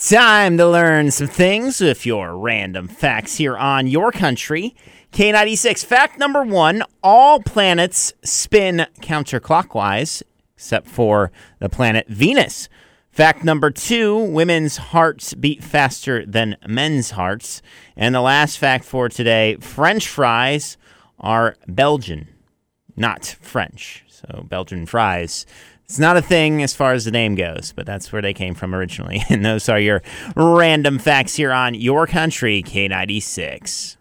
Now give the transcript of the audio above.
Time to learn some things with your random facts here on your country. K96. Fact number one all planets spin counterclockwise, except for the planet Venus. Fact number two women's hearts beat faster than men's hearts. And the last fact for today French fries are Belgian, not French. So, Belgian fries. It's not a thing as far as the name goes, but that's where they came from originally. And those are your random facts here on Your Country K96.